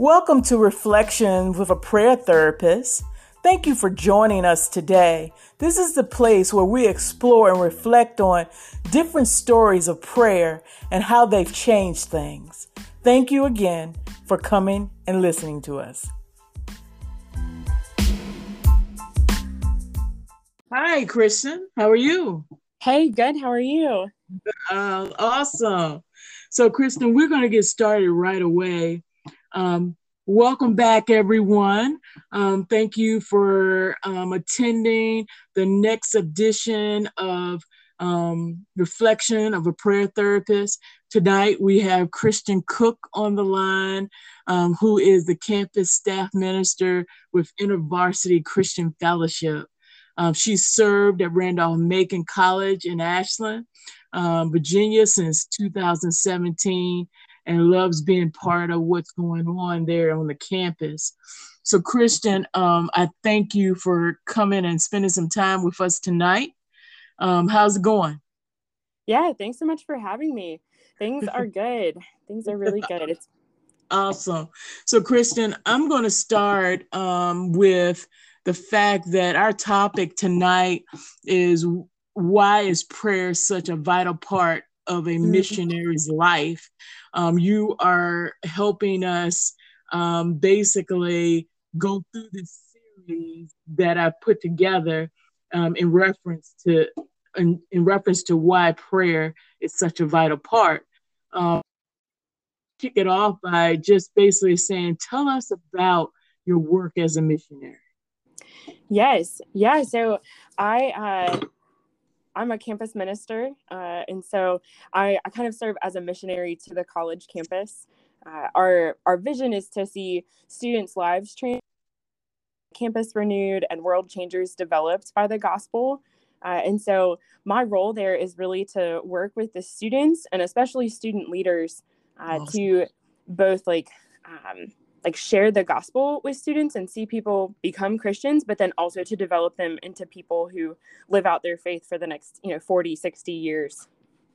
Welcome to Reflection with a Prayer Therapist. Thank you for joining us today. This is the place where we explore and reflect on different stories of prayer and how they've changed things. Thank you again for coming and listening to us. Hi, Kristen. How are you? Hey, good. How are you? Uh, awesome. So, Kristen, we're going to get started right away. Um, welcome back, everyone. Um, thank you for um, attending the next edition of um, Reflection of a Prayer Therapist. Tonight we have Kristen Cooke on the line, um, who is the campus staff minister with InterVarsity Christian Fellowship. Um, she's served at Randolph-Macon College in Ashland, um, Virginia since 2017 and loves being part of what's going on there on the campus. So, Kristen, um, I thank you for coming and spending some time with us tonight. Um, how's it going? Yeah, thanks so much for having me. Things are good. Things are really good. It's awesome. So, Kristen, I'm going to start um, with the fact that our topic tonight is why is prayer such a vital part of a mm-hmm. missionary's life? Um, you are helping us um, basically go through this series that I put together um, in reference to in, in, reference to why prayer is such a vital part. Um, kick it off by just basically saying, tell us about your work as a missionary. Yes, yeah. So I uh, I'm a campus minister, uh, and so I, I, kind of serve as a missionary to the college campus. Uh, our our vision is to see students' lives changed, campus renewed, and world changers developed by the gospel. Uh, and so my role there is really to work with the students and especially student leaders uh, awesome. to both like um, like share the gospel with students and see people become Christians, but then also to develop them into people who live out their faith for the next, you know, 40, 60 years.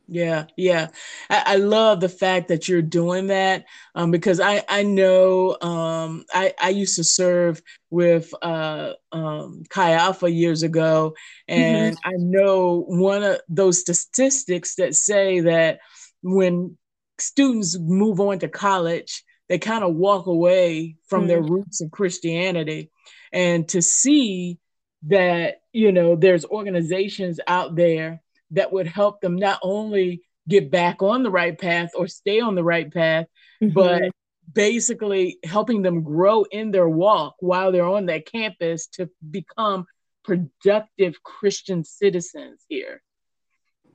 Yeah, yeah. I, I love the fact that you're doing that um, because I, I know um, I, I used to serve with uh, um, Chi Alpha years ago, and mm-hmm. I know one of those statistics that say that when students move on to college, they kind of walk away from mm their roots of Christianity. And to see that, you know, there's organizations out there that would help them not only get back on the right path or stay on the right path, mm-hmm. but basically helping them grow in their walk while they're on that campus to become productive Christian citizens here.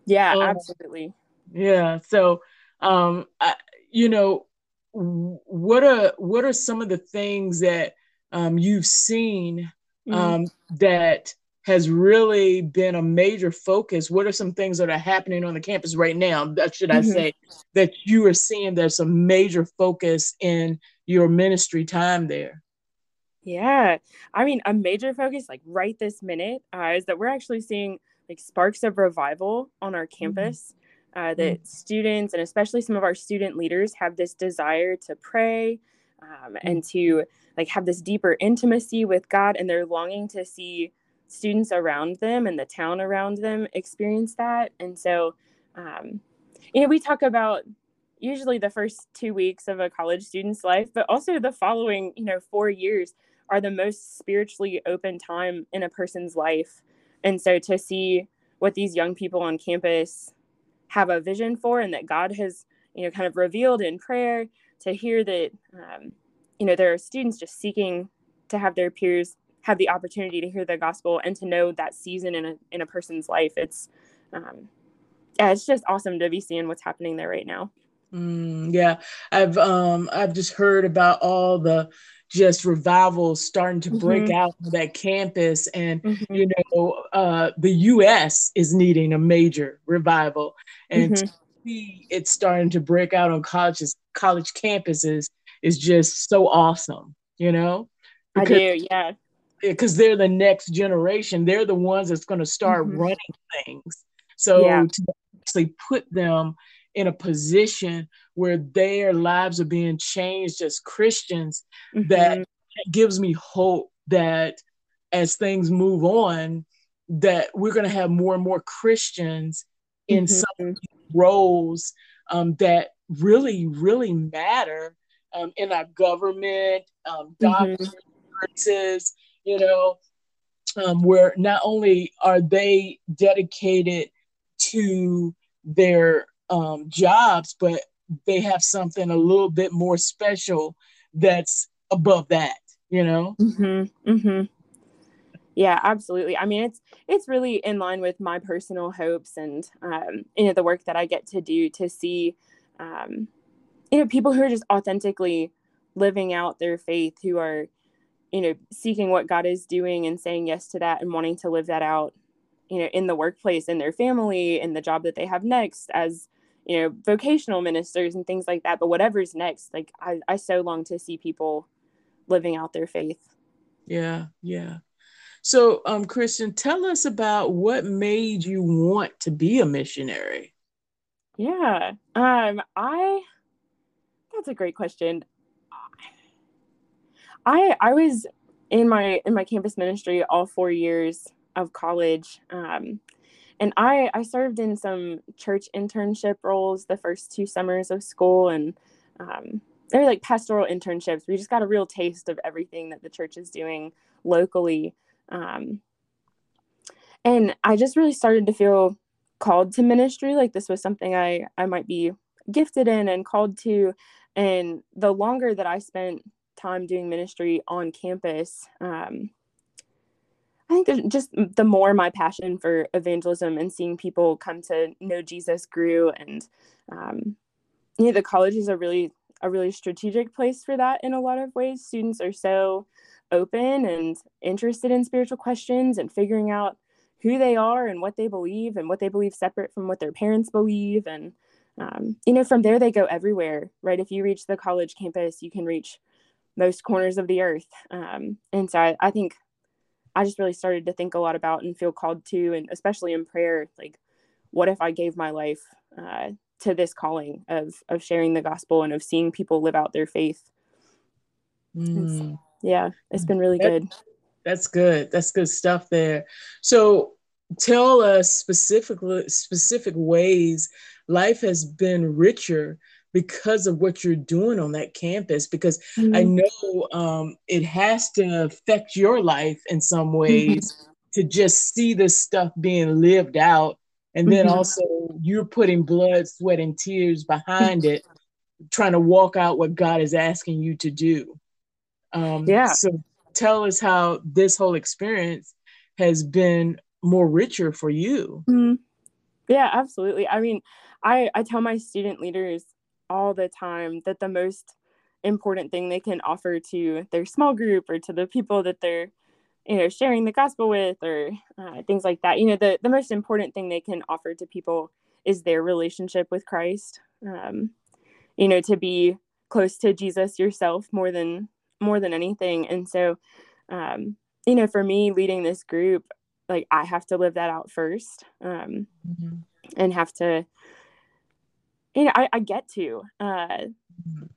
Yeah, um, absolutely. Yeah. So, um, I, you know, what are what are some of the things that um, you've seen mm-hmm. um, mm-hmm. that has really been a major focus? What are some things that are happening on the campus right now? That should I mm-hmm. say that you are seeing there's a major focus in your ministry time there? Yeah, I mean, a major focus, like right this minute, uh, is that we're actually seeing like sparks of revival on our mm-hmm. campus uh, that mm-hmm. students and especially some of our student leaders have this desire to pray um, and to like have this deeper intimacy with God, and they're longing to see students around them and the town around them experience that. And so, um, you know, we talk about usually the first two weeks of a college student's life, but also the following, you know, four years are the most spiritually open time in a person's life. And so to see what these young people on campus have a vision for and that God has, you know, kind of revealed in prayer to hear that, um, you know, there are students just seeking to have their peers have the opportunity to hear the gospel and to know that season in a, in a person's life. It's, um, yeah, it's just awesome to be seeing what's happening there right now. Mm, yeah, I've um I've just heard about all the just revivals starting to break mm-hmm. out on that campus and mm-hmm. you know uh, the us is needing a major revival and mm-hmm. to see it starting to break out on colleges college campuses is just so awesome you know because, i do yeah because they're the next generation they're the ones that's going to start mm-hmm. running things so yeah. to actually put them in a position where their lives are being changed as Christians, mm-hmm. that gives me hope that as things move on, that we're going to have more and more Christians in mm-hmm. some roles um, that really, really matter um, in our government, um, doctors, mm-hmm. you know, um, where not only are they dedicated to their um, jobs, but they have something a little bit more special that's above that, you know? Mm-hmm. Mm-hmm. Yeah, absolutely. I mean, it's it's really in line with my personal hopes and um, you know the work that I get to do to see um, you know people who are just authentically living out their faith, who are you know seeking what God is doing and saying yes to that and wanting to live that out, you know, in the workplace, in their family, in the job that they have next, as you know, vocational ministers and things like that. But whatever's next, like I, I so long to see people living out their faith. Yeah, yeah. So, um, Kristen, tell us about what made you want to be a missionary. Yeah, um, I. That's a great question. I I was in my in my campus ministry all four years of college, um, and I I served in some church internship roles the first two summers of school, and um, they're like pastoral internships. We just got a real taste of everything that the church is doing locally. Um, and I just really started to feel called to ministry. Like this was something I, I might be gifted in and called to. And the longer that I spent time doing ministry on campus, um, I think just the more my passion for evangelism and seeing people come to know Jesus grew. And, um, you know, the college is a really, a really strategic place for that in a lot of ways. Students are so open and interested in spiritual questions and figuring out who they are and what they believe and what they believe separate from what their parents believe and um, you know from there they go everywhere right if you reach the college campus you can reach most corners of the earth um, and so I, I, think i just really started to think a lot about and feel called to and especially in prayer like what if i gave my life uh, to this calling of of sharing the gospel and of seeing people live out their faith mm yeah, it's been really that, good. That's good. That's good stuff there. So tell us specifically specific ways life has been richer because of what you're doing on that campus because mm-hmm. i know um, it has to affect your life in some mm-hmm. ways mm-hmm. to just see this stuff being lived out and then mm-hmm. also you're putting blood sweat and tears behind it trying to walk out what god is asking you to do um, yeah. So tell us how this whole experience has been more richer for you. Mm-hmm. Yeah, absolutely. I mean, I, I tell my student leaders all the time that the most important thing they can offer to their small group or to the people that they're you know sharing the gospel with or uh, things like that you know the, the most important thing they can offer to people is their relationship with christ um, you know to be close to jesus yourself more than more than anything. And so, um, you know, for me leading this group, like I have to live that out first um, mm-hmm. and have to, you know, I, I get to uh,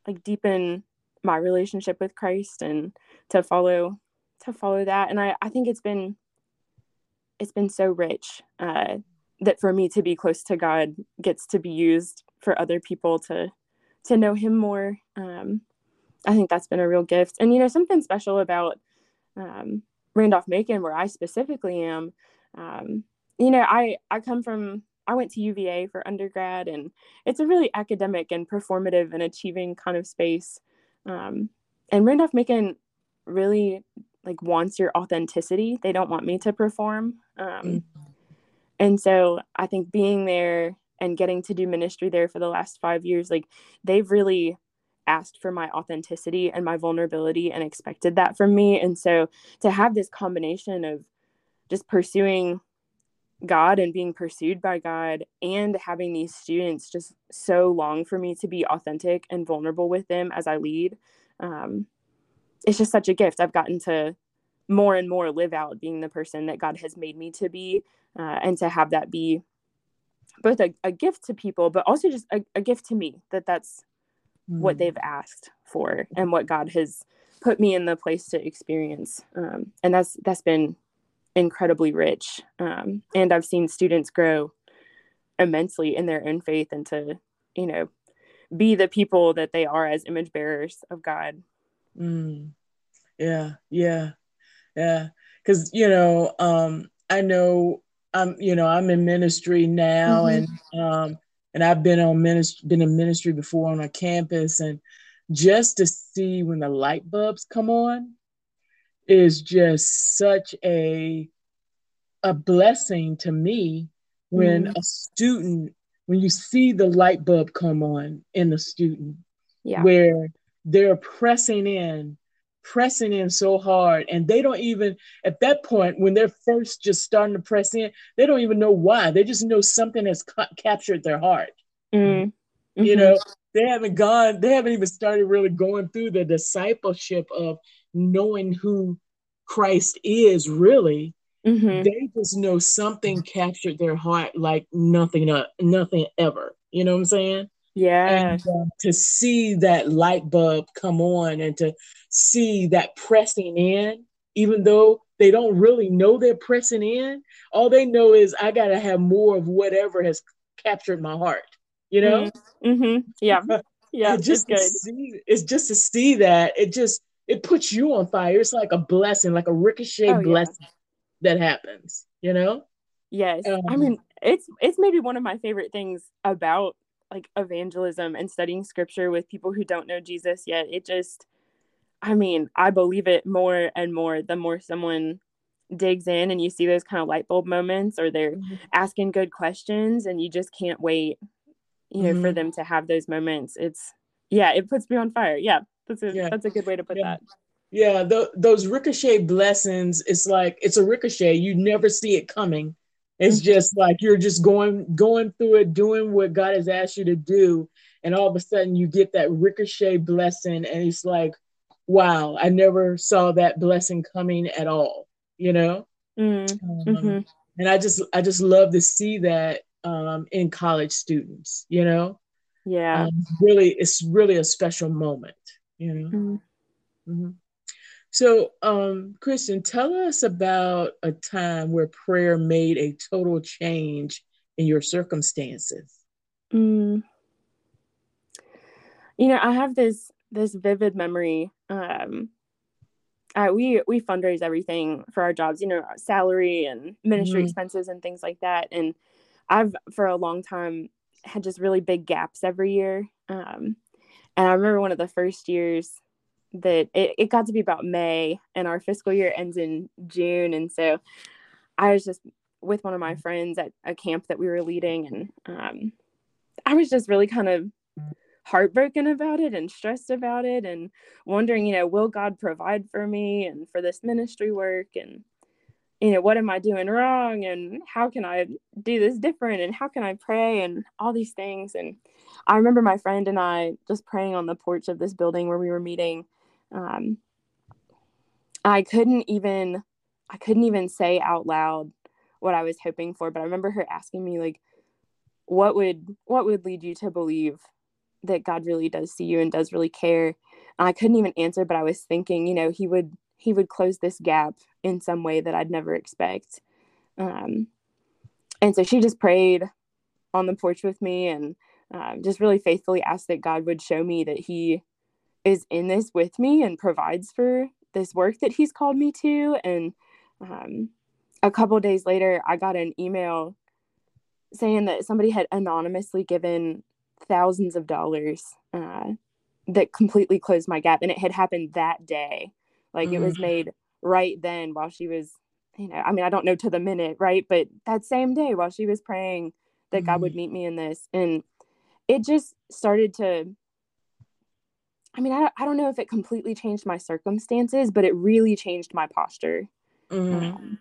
like deepen my relationship with Christ and to follow to follow that. And I, I think it's been it's been so rich uh, that for me to be close to God gets to be used for other people to to know Him more. Um, I think that's been a real gift. And you know, something special about um, Randolph Macon, where I specifically am, um, you know, I I come from I went to UVA for undergrad, and it's a really academic and performative and achieving kind of space. Um, and Randolph Macon really like wants your authenticity. They don't want me to perform. Um, mm-hmm. And so I think being there and getting to do ministry there for the last five years, like they've really asked for my authenticity and my vulnerability and expected that from me. And so to have this combination of just pursuing God and being pursued by God and having these students just so long for me to be authentic and vulnerable with them as I lead. Um, it's just such a gift. I've gotten to more and more live out being the person that God has made me to be uh, and to have that be both a, a gift to people, but also just a, a gift to me that that's mm. what they've asked for and what God has put me in the place to experience. Um, and that's that's been incredibly rich. Um, and I've seen students grow immensely in their own faith and to, you know, be the people that they are as image bearers of God. Mm. Yeah, yeah, yeah. Because you know, um, I know I'm, you know, I'm in ministry now, mm-hmm. and um, and I've been on ministry, been in ministry before on a campus, and just to see when the light bulbs come on is just such a a blessing to me when mm. a student when you see the light bulb come on in the student yeah. where they're pressing in pressing in so hard and they don't even at that point when they're first just starting to press in they don't even know why they just know something has ca- captured their heart mm. mm-hmm. you know they haven't gone they haven't even started really going through the discipleship of knowing who christ is really mm-hmm. they just know something captured their heart like nothing uh, nothing ever you know what i'm saying yeah uh, to see that light bulb come on and to see that pressing in even though they don't really know they're pressing in all they know is i gotta have more of whatever has captured my heart you know mm-hmm. mm-hmm. yeah yeah just it's, see, it's just to see that it just it puts you on fire it's like a blessing like a ricochet oh, blessing yeah. that happens you know yes um, i mean it's it's maybe one of my favorite things about like evangelism and studying scripture with people who don't know Jesus yet. It just, I mean, I believe it more and more the more someone digs in and you see those kind of light bulb moments or they're mm-hmm. asking good questions and you just can't wait, you know, mm-hmm. for them to have those moments. It's, yeah, it puts me on fire. Yeah. That's a, yeah. that's a good way to put yeah. that. Yeah, the, those ricochet blessings, it's like it's a ricochet. You never see it coming it's just like you're just going going through it, doing what God has asked you to do, and all of a sudden you get that ricochet blessing, and it's like, wow, I never saw that blessing coming at all, you know. Mm, um, mm-hmm. And I just I just love to see that um, in college students, you know. Yeah, um, really, it's really a special moment, you know. Mm-hmm. Mm-hmm. So, um, Kristen, tell us about a time where prayer made a total change in your circumstances. Mm. You know, I have this this vivid memory. Um, uh, we we fundraise everything for our jobs, you know, salary and ministry mm-hmm. expenses and things like that. And I've for a long time had just really big gaps every year. Um, and I remember one of the first years that it, it got to be about May and our fiscal year ends in June. And so I was just with one of my friends at a camp that we were leading and um, I was just really kind of heartbroken about it and stressed about it and wondering, you know, will God provide for me and for this ministry work and you know, what am I doing wrong? And how can I do this different? And how can I pray? And all these things. And I remember my friend and I just praying on the porch of this building where we were meeting. Um, I couldn't even I couldn't even say out loud what I was hoping for, but I remember her asking me like what would what would lead you to believe that God really does see you and does really care. And I couldn't even answer, but I was thinking, you know, he would he would close this gap in some way that I'd never expect. Um, and so she just prayed on the porch with me and um, just really faithfully asked that God would show me that he is in this with me and provides for this work that he's called me to. And um, a couple days later i got an email saying that somebody had anonymously given thousands of dollars uh, that completely closed my gap. And it had happened that day like mm-hmm. it was mm. made right then while she was you know i mean i don't know to the minute right but that same day while she was praying that mm-hmm. god would mm. meet me in this and it just started to I mean, I, I don't know if it completely changed my circumstances, but it really changed my posture. Mm-hmm. Um,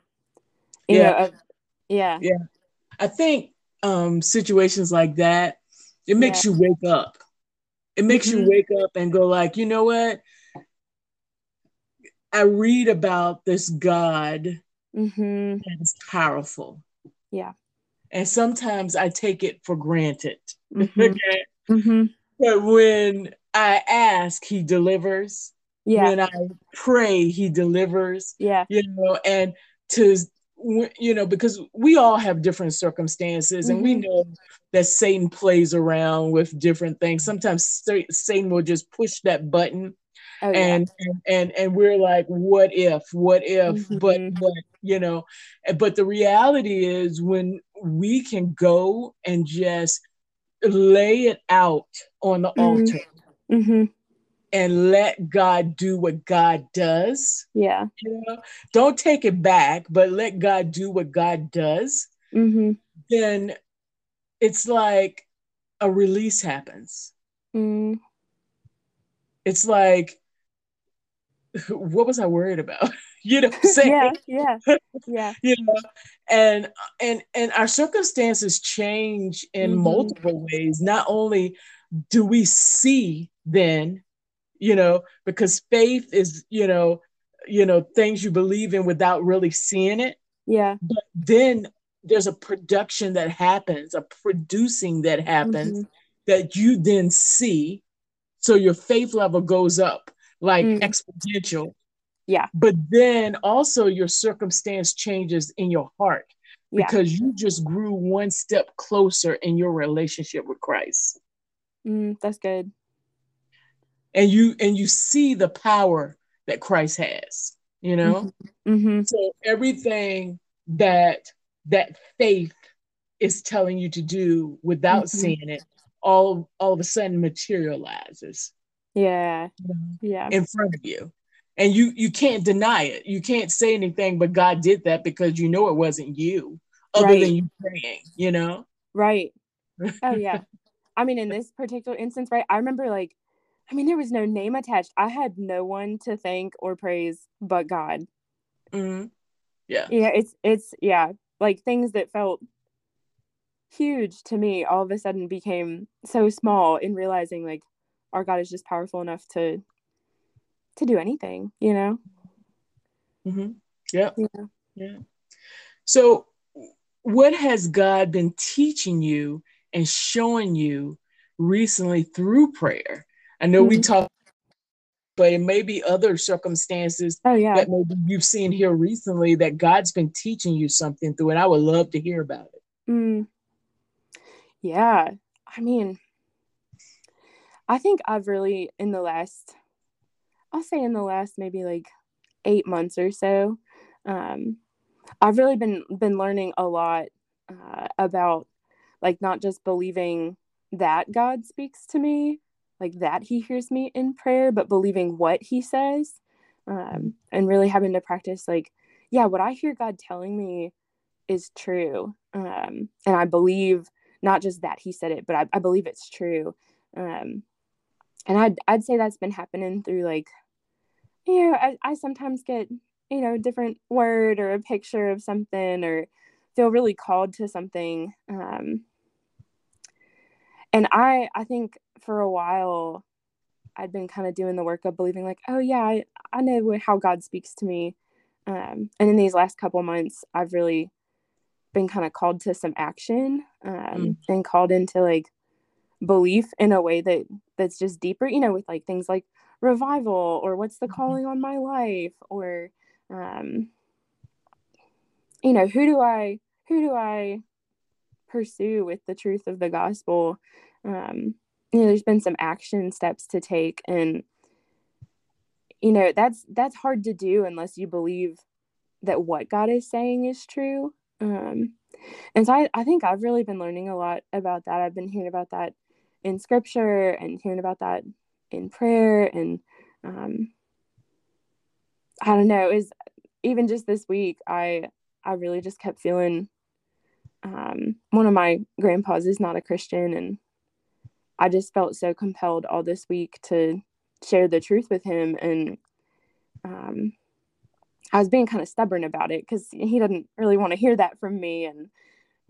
yeah. Know, uh, yeah. Yeah. I think um, situations like that, it makes yeah. you wake up. It makes mm-hmm. you wake up and go like, you know what? I read about this God mm-hmm. that is powerful. Yeah. and sometimes I take it for granted. Mm-hmm. okay. Mm-hmm. But when I ask, he delivers. Yeah. When I pray, he delivers. Yeah. You know, and to you know, because we all have different circumstances, mm-hmm. and we mm-hmm. know that Satan plays around with different things. Sometimes Satan will just push that button Oh, and, and and and we're like what if what if mm-hmm. but but you know but the reality is when we can go and just lay it out on the mm-hmm. altar mm-hmm. and let god do what god does yeah you know don't take it back but let god do what god does mm-hmm. then it's like a release happens mm. it's like what was I worried about? you know saying? yeah, yeah, yeah. you know, and and and our circumstances change in mm-hmm. multiple ways. Not only do we see then, you know, because faith is, you know, you know, things you believe in without really seeing it. Yeah. But then there's a production that happens, a producing that happens mm-hmm. that you then see. So your faith level goes up like mm. exponential. Yeah. But then also your circumstance changes in your heart yeah. because you just grew one step closer in your relationship with Christ. Mm, that's good. And you and you see the power that Christ has, you know? Mm-hmm. Mm-hmm. So everything that that faith is telling you to do without mm-hmm. seeing it all all of a sudden materializes yeah. Yeah. In front of you. And you you can't deny it. You can't say anything but god did that because you know it wasn't you other right. than you praying you know? Right. Oh yeah. I mean in this particular instance right i remember like i mean there was no name attached. I had no one to thank or praise but god. Mm-hmm. yeah. Yeah it's it's yeah like things that felt huge to me all of a sudden became so small in realizing like our God is just powerful enough to to do anything, you know. Mm-hmm. Yeah. Yeah. Yeah. So, what has God been teaching you and showing you recently through prayer? I know mm-hmm. we talked, but it may be other circumstances oh, yeah. that maybe you've seen here recently that God's been teaching you something through, and I would love to hear about it. Mm. Yeah. I mean, I think I've really in the last I'll say in the last maybe like 8 months or so um I've really been been learning a lot uh, about like not just believing that God speaks to me, like that he hears me in prayer, but believing what he says. Um, and really having to practice like, yeah, what I hear God telling me is true. Um, and I believe not just that he said it, but I, I believe it's true. Um, and I'd I'd say that's been happening through like you know I, I sometimes get you know a different word or a picture of something or feel really called to something um and I I think for a while I'd been kind of doing the work of believing like oh yeah I, I know how God speaks to me um and in these last couple months I've really been kind of called to some action um mm. and called into like belief in a way that that's just deeper you know with like things like revival or what's the mm-hmm. calling on my life or um you know who do i who do i pursue with the truth of the gospel? Um you know there's been some action steps to take and you know that's that's hard to do unless you believe that what god is saying is true. Um and so I, I think i've really been learning a lot about that. I've been hearing about that in scripture and hearing about that in prayer and um, I don't know, is even just this week I I really just kept feeling um, one of my grandpas is not a Christian and I just felt so compelled all this week to share the truth with him and um, I was being kind of stubborn about it because he doesn't really want to hear that from me and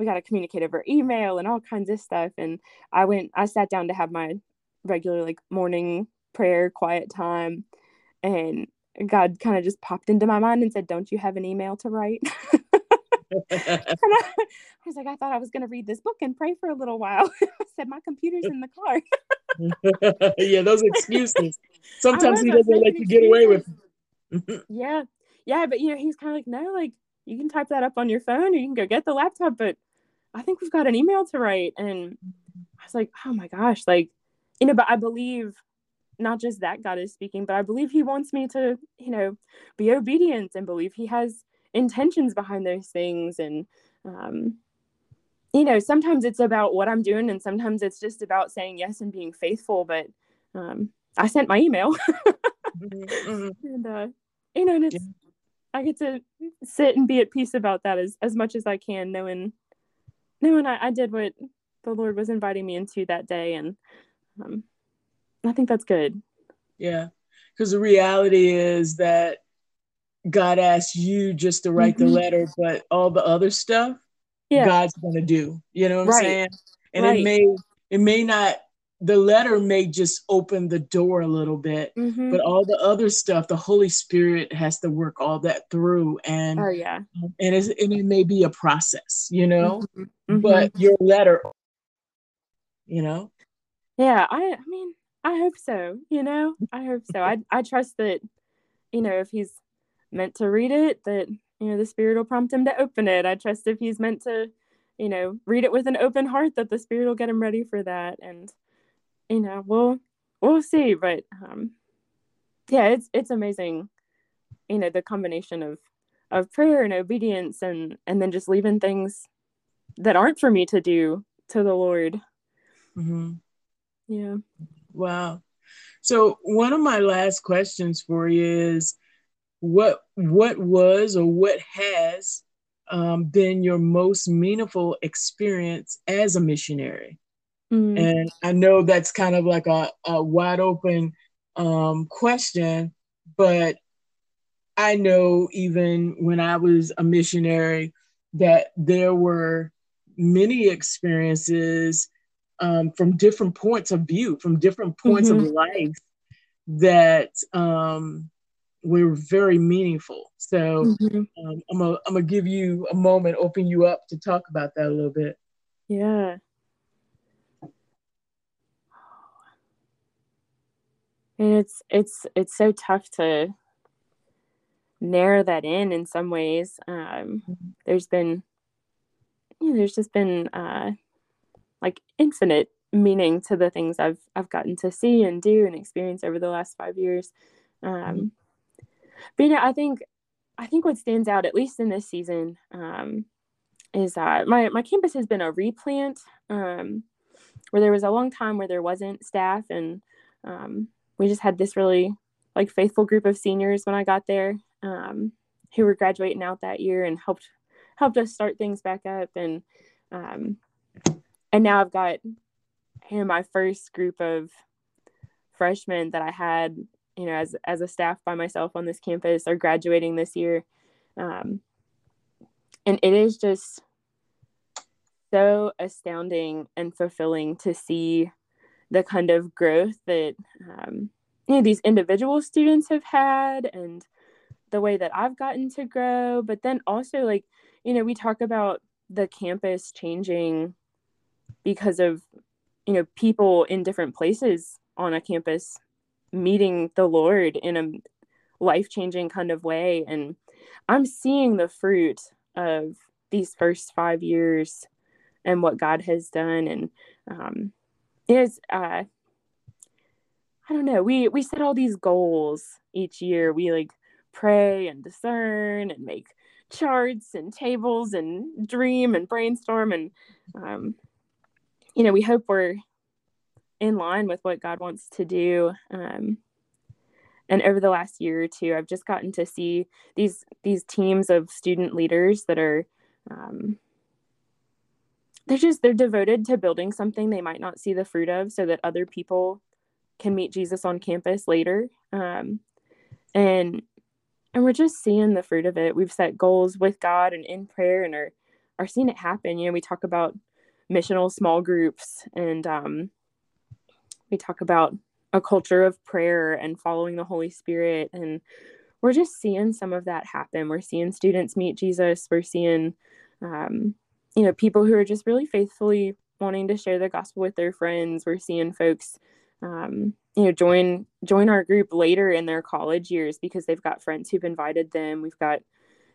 we got to communicate over email and all kinds of stuff and i went i sat down to have my regular like morning prayer quiet time and god kind of just popped into my mind and said don't you have an email to write I, I, was like, I thought I was going to read this book and pray for a little while. I said, my computer's in the car. yeah, those excuses. Sometimes he doesn't let you get away with. yeah, yeah, but you know, he's kind of like, no, like you can type that up on your phone, or you can go get the laptop, but I think we've got an email to write. And I was like, oh my gosh, like, you know, but I believe not just that God is speaking, but I believe He wants me to, you know, be obedient and believe He has intentions behind those things. And, um, you know, sometimes it's about what I'm doing, and sometimes it's just about saying yes and being faithful. But um, I sent my email, mm-hmm, mm-hmm. and uh, you know, and it's yeah. I get to sit and be at peace about that as as much as I can, knowing knowing I, I did what the Lord was inviting me into that day, and um, I think that's good. Yeah, because the reality is that God asked you just to write mm-hmm. the letter, but all the other stuff, yeah. God's going to do. You know what I'm right. saying? And right. it may it may not the letter may just open the door a little bit, mm-hmm. but all the other stuff, the Holy Spirit has to work all that through. And oh yeah, and, it's, and it may be a process, you know. Mm-hmm. But your letter, you know. Yeah, I, I mean, I hope so. You know, I hope so. I I trust that, you know, if he's meant to read it, that you know the Spirit will prompt him to open it. I trust if he's meant to, you know, read it with an open heart, that the Spirit will get him ready for that. And you know, we'll we'll see. But um, yeah, it's it's amazing. You know, the combination of of prayer and obedience, and and then just leaving things that aren't for me to do to the Lord. Mm-hmm. Yeah. Wow. So one of my last questions for you is what what was or what has um, been your most meaningful experience as a missionary? Mm. And I know that's kind of like a, a wide open um, question, but I know even when I was a missionary that there were many experiences um, from different points of view, from different points mm-hmm. of life that um, were very meaningful. So mm-hmm. um, I'm gonna I'm gonna give you a moment, open you up to talk about that a little bit. Yeah. And it's it's it's so tough to narrow that in in some ways. Um, mm-hmm. there's been you know, there's just been uh, like infinite meaning to the things I've I've gotten to see and do and experience over the last five years. Um, but you know, I think I think what stands out, at least in this season, um, is that my my campus has been a replant um, where there was a long time where there wasn't staff, and um, we just had this really like faithful group of seniors when I got there um, who were graduating out that year and helped helped us start things back up. And um, and now I've got you know my first group of freshmen that I had you know as as a staff by myself on this campus. Are graduating this year. Um, and it is just so astounding and fulfilling to see the kind of growth that um, you know these individual students have had and the way that I've gotten to grow. But then also like you know we talk about the campus changing because of you know people in different places on a campus meeting the lord in a life-changing kind of way. And i'm seeing the fruit of these first five years and what god has done. And um is uh i don't know we we set all these goals each year we like pray and discern and make charts and tables and dream and brainstorm and um you know, we hope we're in line with what God wants to do. Um, and over the last year or two, I've just gotten to see these these teams of student leaders that are um, they're just they're devoted to building something they might not see the fruit of, so that other people can meet Jesus on campus later. Um, and and we're just seeing the fruit of it. We've set goals with God and in prayer, and are are seeing it happen. You know, we talk about missional small groups and um, we talk about a culture of prayer and following the holy spirit and we're just seeing some of that happen we're seeing students meet jesus we're seeing um, you know, people who are just really faithfully wanting to share the gospel with their friends. We're seeing folks, um, you know, join join our group later in their college years because they've got friends who've invited them. We've got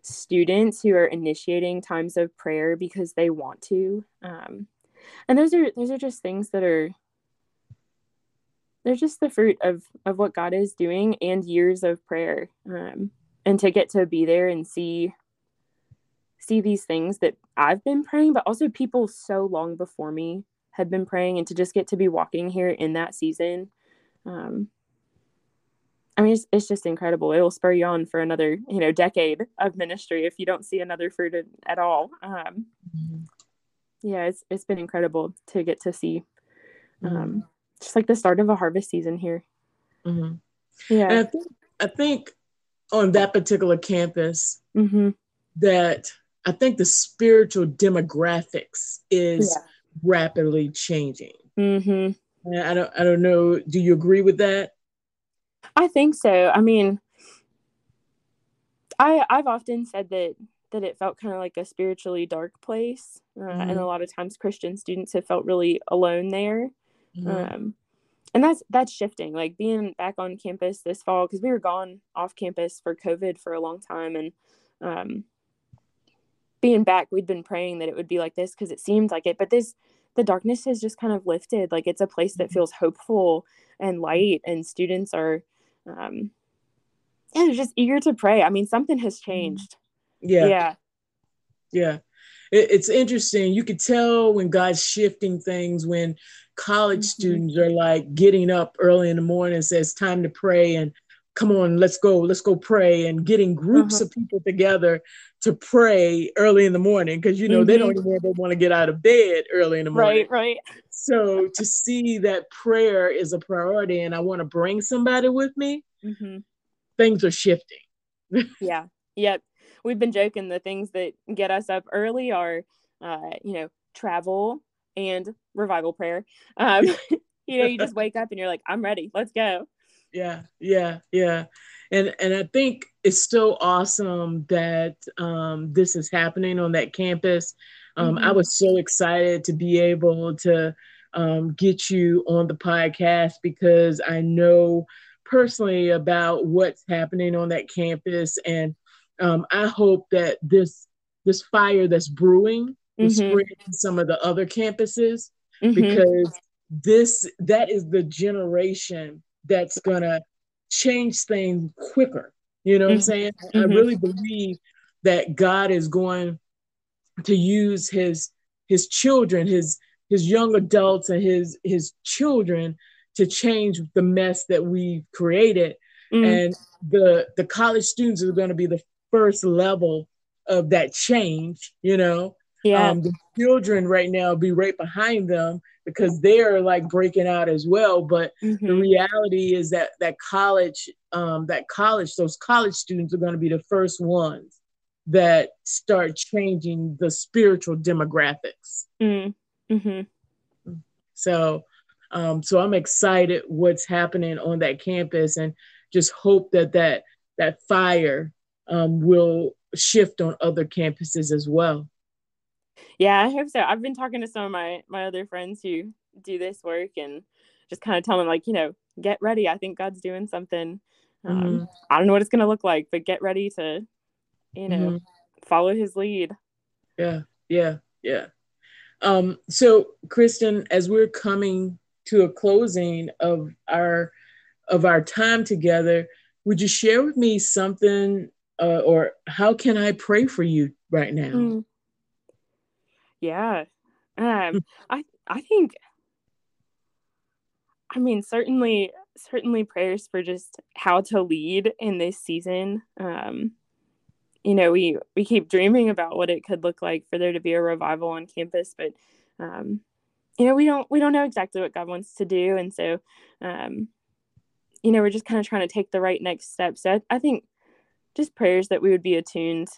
students who are initiating times of prayer because they want to. Um, and those are those are just things that are they're just the fruit of of what God is doing and years of prayer. Um, and to get to be there and see see these things that I've been praying, but also people so long before me had been praying, and to just get to be walking here in that season. Um, I mean, it's, it's just incredible. It will spur you on for another, you know, decade of ministry if you don't see another fruit at all. Um, mm-hmm. Yeah, it's it's been incredible to get to see, um, mm-hmm. just like the start of a harvest season here. Mm-hmm. Yeah, and I think I think on that particular campus mm-hmm. that I think the spiritual demographics is yeah. rapidly changing. Mm-hmm. I don't I don't know. Do you agree with that? I think so. I mean, I I've often said that that it felt kind of like a spiritually dark place, uh, mm-hmm. and a lot of times Christian students have felt really alone there. Mm-hmm. Um, and that's that's shifting. Like being back on campus this fall because we were gone off campus for COVID for a long time, and um, being back, we'd been praying that it would be like this because it seemed like it. But this, the darkness has just kind of lifted. Like it's a place that mm-hmm. feels hopeful and light, and students are, um, yeah, they're just eager to pray. I mean, something has mm-hmm. changed. Yeah. Yeah. Yeah. It, it's interesting. You could tell when God's shifting things when college mm-hmm. students are like getting up early in the morning and says time to pray and come on, let's go, let's go pray, and getting groups uh-huh. of people together to pray early in the morning because you know mm-hmm. they don't even want to get out of bed early in the morning. Right, right. So to see that prayer is a priority, and I want to bring somebody with me, mm-hmm. things are shifting. yeah. Yep. We've been joking. The things that get us up early are, uh, you know, travel and revival prayer. Um, you know, you just wake up and you're like, I'm ready. Let's go yeah yeah yeah and and i think it's still awesome that um, this is happening on that campus um, mm-hmm. i was so excited to be able to um, get you on the podcast because i know personally about what's happening on that campus and um, i hope that this this fire that's brewing will mm-hmm. spread to some of the other campuses mm-hmm. because this that is the generation that's gonna change things quicker. You know what mm-hmm. I'm saying? Mm-hmm. I really believe that God is going to use his his children, his his young adults and his his children to change the mess that we've created. Mm-hmm. And the the college students are going to be the first level of that change, you know. Yeah. Um, the children right now be right behind them because they're like breaking out as well. But mm-hmm. the reality is that that college, um, that college, those college students are going to be the first ones that start changing the spiritual demographics. Mm-hmm. So, um, so I'm excited what's happening on that campus, and just hope that that that fire um, will shift on other campuses as well. Yeah, I hope so. I've been talking to some of my my other friends who do this work and just kind of tell them like, you know, get ready. I think God's doing something. Um, mm-hmm. I don't know what it's going to look like, but get ready to, you know, mm-hmm. follow His lead. Yeah, yeah, yeah. Um, so, Kristen, as we're coming to a closing of our of our time together, would you share with me something, uh, or how can I pray for you right now? Mm. Yeah. Um, I I think I mean certainly certainly prayers for just how to lead in this season. Um, you know, we we keep dreaming about what it could look like for there to be a revival on campus, but um, you know, we don't we don't know exactly what God wants to do, and so um, you know, we're just kind of trying to take the right next steps. So I, I think just prayers that we would be attuned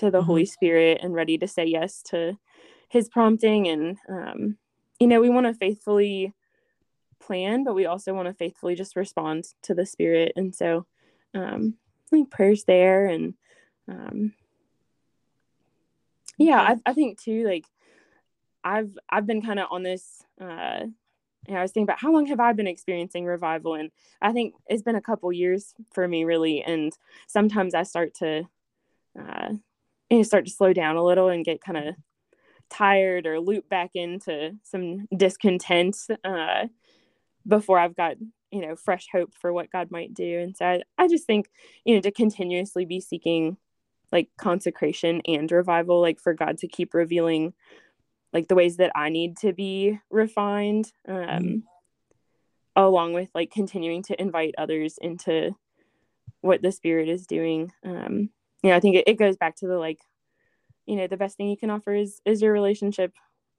to the mm-hmm. Holy Spirit and ready to say yes to his prompting and um, you know we want to faithfully plan but we also want to faithfully just respond to the spirit and so um, think prayers there and um, yeah I, I think too like i've i've been kind of on this uh and I was thinking about how long have I been experiencing revival, and I think it's been a couple years for me, really. And sometimes I start to, uh, you start to slow down a little and get kind of tired or loop back into some discontent uh, before I've got you know fresh hope for what God might do. And so I, I just think you know to continuously be seeking like consecration and revival, like for God to keep revealing like the ways that I need to be refined, um, mm-hmm. along with like continuing to invite others into what the Spirit is doing. Um, you know, I think it, it goes back to the like, you know, the best thing you can offer is is your relationship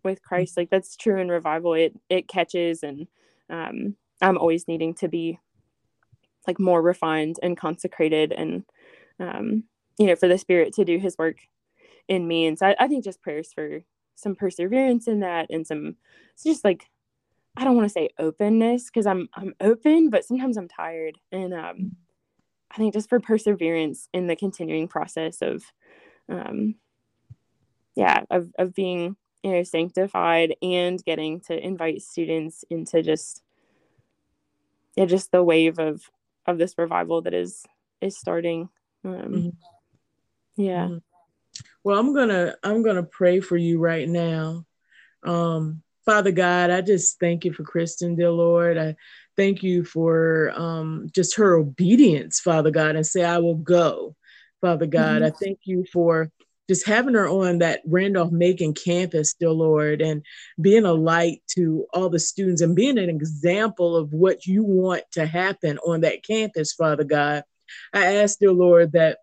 with. Christ. Like that's true in revival. It it catches, and um, I'm always needing to be like more refined and consecrated, and um, you know, for the Spirit to do His work in me. And so I, I think just prayers for some perseverance in that and some it's just like I don't want to say openness because I'm I'm open, but sometimes I'm tired. And um, I think just for perseverance in the continuing process of um, yeah, of of being, you know, sanctified and getting to invite students into just yeah, just the wave of of this revival that is is starting. Um, mm-hmm. yeah. Mm-hmm. Well, I'm gonna I'm gonna pray for you right now. Um, Father God, I just thank you for Kristen, dear Lord. I thank you for um, just her obedience, Father God, and say, I will go, Father God. Mm-hmm. I thank you for just having her on that Randolph Macon campus, dear Lord, and being a light to all the students and being an example of what you want to happen on that campus, Father God. I ask, dear Lord, that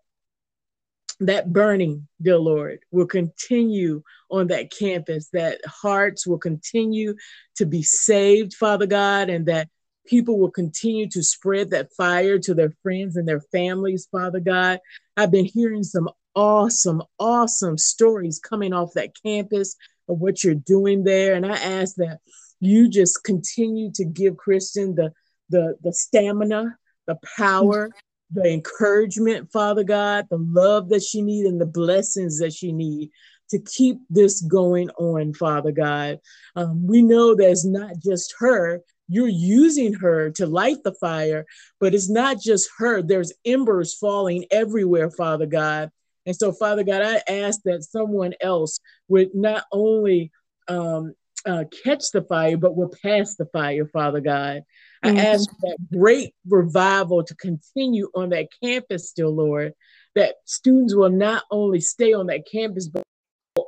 that burning, dear Lord, will continue on that campus, that hearts will continue to be saved, Father God, and that people will continue to spread that fire to their friends and their families, Father God. I've been hearing some awesome, awesome stories coming off that campus of what you're doing there. And I ask that you just continue to give Kristen the the, the stamina, the power, the encouragement, Father God, the love that she needs and the blessings that she needs to keep this going on, Father God. Um, we know that it's not just her. You're using her to light the fire, but it's not just her. There's embers falling everywhere, Father God. And so, Father God, I ask that someone else would not only um, uh, catch the fire, but will pass the fire, Father God. I mm-hmm. ask that great revival to continue on that campus still, Lord, that students will not only stay on that campus, but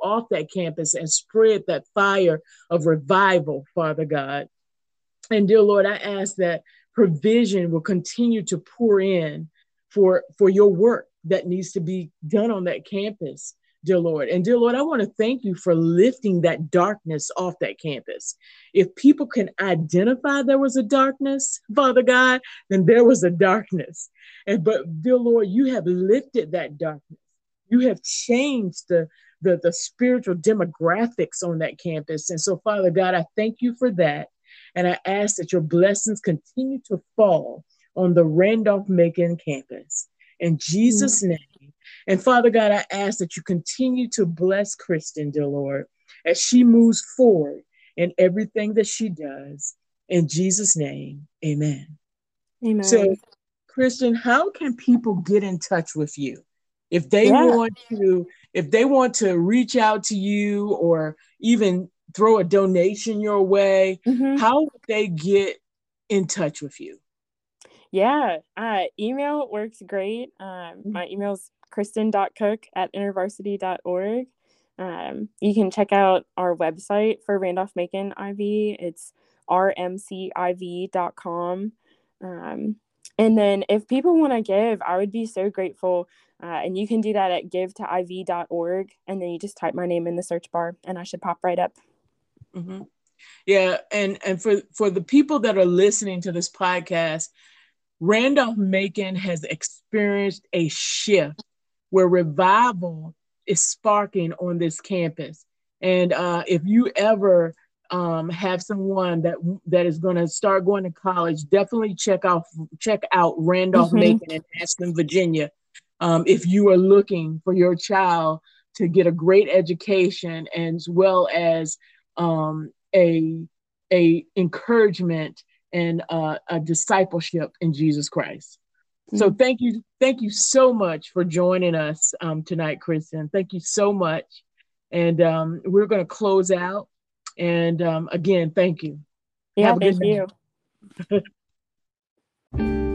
off that campus and spread that fire of revival, Father God. And dear Lord, I ask that provision will continue to pour in for, for your work that needs to be done on that campus dear Lord. And dear Lord, I want to thank you for lifting that darkness off that campus. If people can identify there was a darkness, Father God, then there was a darkness. And but dear Lord, you have lifted that darkness. You have changed the the, the spiritual demographics on that campus. And so, Father God, I thank you for that. And I ask that your blessings continue to fall on the Randolph Macon campus. In Jesus' name. And Father God, I ask that you continue to bless Kristen, dear Lord, as she moves forward in everything that she does. In Jesus' name, amen. Amen. So, Kristen, how can people get in touch with you? If they yeah. want to, if they want to reach out to you or even throw a donation your way, mm-hmm. how would they get in touch with you? Yeah, uh, email works great. Um, mm-hmm. my email's kristen.cooke at intervarsity.org. Um, you can check out our website for Randolph Macon IV. It's rmciv.com. Um, and then if people want to give, I would be so grateful. Uh, and you can do that at givetoiv.org. And then you just type my name in the search bar and I should pop right up. Mm-hmm. Yeah. And, and for, for the people that are listening to this podcast, Randolph Macon has experienced a shift where revival is sparking on this campus. And uh, if you ever um, have someone that that is going to start going to college, definitely check out check out Randolph mm-hmm. Macon in Ashland, Virginia. Um, if you are looking for your child to get a great education as well as um, a a encouragement and uh, a discipleship in Jesus Christ. Mm-hmm. So thank you, thank you so much for joining us um, tonight, Kristen. Thank you so much, and um, we're going to close out. And um, again, thank you. Yeah, thank you.